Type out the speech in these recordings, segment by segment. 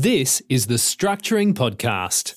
This is the Structuring Podcast.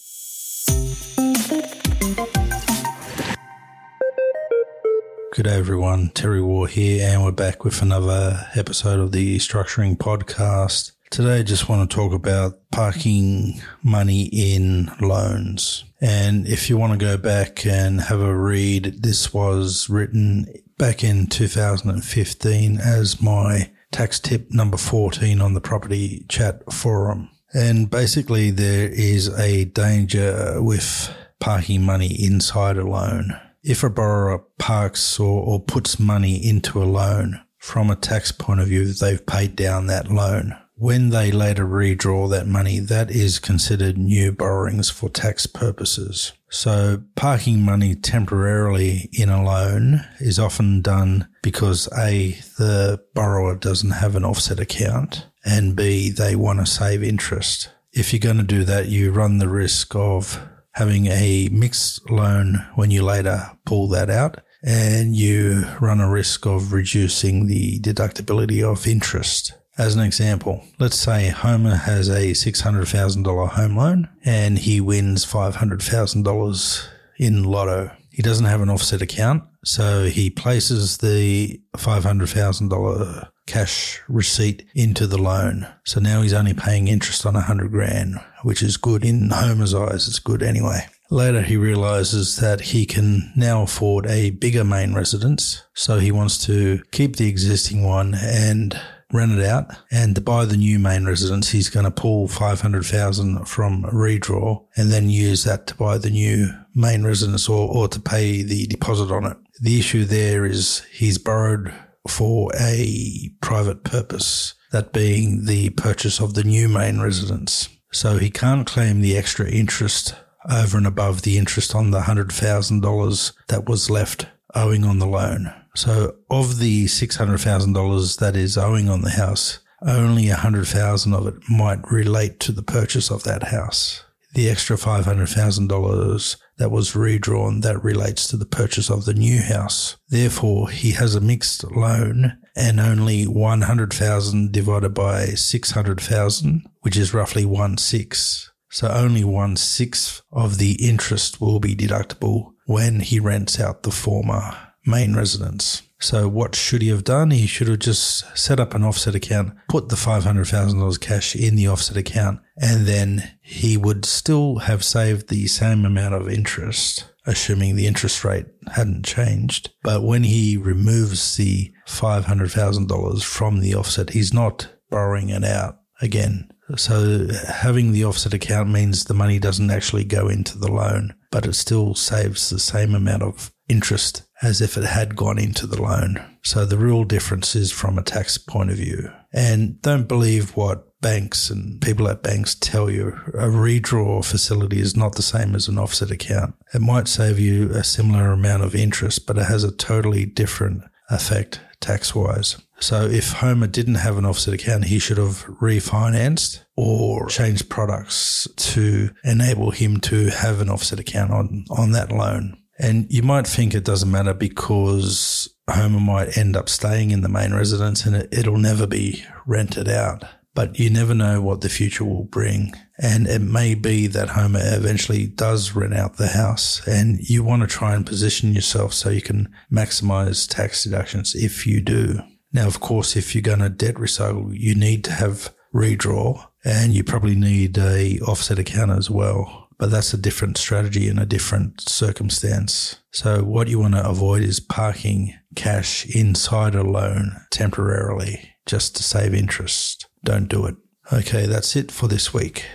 Good day, everyone. Terry Ware here, and we're back with another episode of the Structuring Podcast. Today, I just want to talk about parking money in loans. And if you want to go back and have a read, this was written back in 2015 as my tax tip number 14 on the PropertyChat forum. And basically, there is a danger with parking money inside a loan. If a borrower parks or, or puts money into a loan from a tax point of view, they've paid down that loan. When they later redraw that money, that is considered new borrowings for tax purposes. So parking money temporarily in a loan is often done because A, the borrower doesn't have an offset account and B, they want to save interest. If you're going to do that, you run the risk of having a mixed loan when you later pull that out and you run a risk of reducing the deductibility of interest. As an example, let's say Homer has a $600,000 home loan and he wins $500,000 in lotto. He doesn't have an offset account, so he places the $500,000 cash receipt into the loan. So now he's only paying interest on a hundred grand, which is good in Homer's eyes. It's good anyway. Later, he realizes that he can now afford a bigger main residence. So he wants to keep the existing one and rent it out. And to buy the new main residence, he's going to pull 500,000 from redraw and then use that to buy the new main residence or, or to pay the deposit on it. The issue there is he's borrowed for a private purpose, that being the purchase of the new main residence. So he can't claim the extra interest over and above the interest on the $100,000 that was left owing on the loan. So of the $600,000 that is owing on the house, only 100,000 of it might relate to the purchase of that house. The extra $500,000 that was redrawn that relates to the purchase of the new house. Therefore, he has a mixed loan and only 100,000 divided by 600,000, which is roughly one six. So only one sixth of the interest will be deductible when he rents out the former main residence. So what should he have done? He should have just set up an offset account, put the $500,000 cash in the offset account, and then he would still have saved the same amount of interest, assuming the interest rate hadn't changed. But when he removes the $500,000 from the offset, he's not borrowing it out again. So having the offset account means the money doesn't actually go into the loan, but it still saves the same amount of interest as if it had gone into the loan. So the real difference is from a tax point of view. And don't believe what banks and people at banks tell you. A redraw facility is not the same as an offset account. It might save you a similar amount of interest, but it has a totally different effect tax wise. So if Homer didn't have an offset account, he should have refinanced or changed products to enable him to have an offset account on, on that loan. And you might think it doesn't matter because Homer might end up staying in the main residence and it, will never be rented out. But you never know what the future will bring. And it may be that Homer eventually does rent out the house and you want to try and position yourself so you can maximize tax deductions if you do. Now, of course, if you're going to debt recycle, you need to have redraw and you probably need a offset account as well but that's a different strategy and a different circumstance. So what you want to avoid is parking cash inside a loan temporarily just to save interest. Don't do it. Okay, that's it for this week.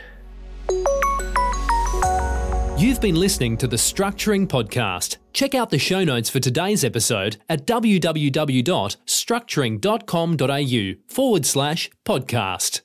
You've been listening to the Structuring Podcast. Check out the show notes for today's episode at www.structuring.com.au forward slash podcast.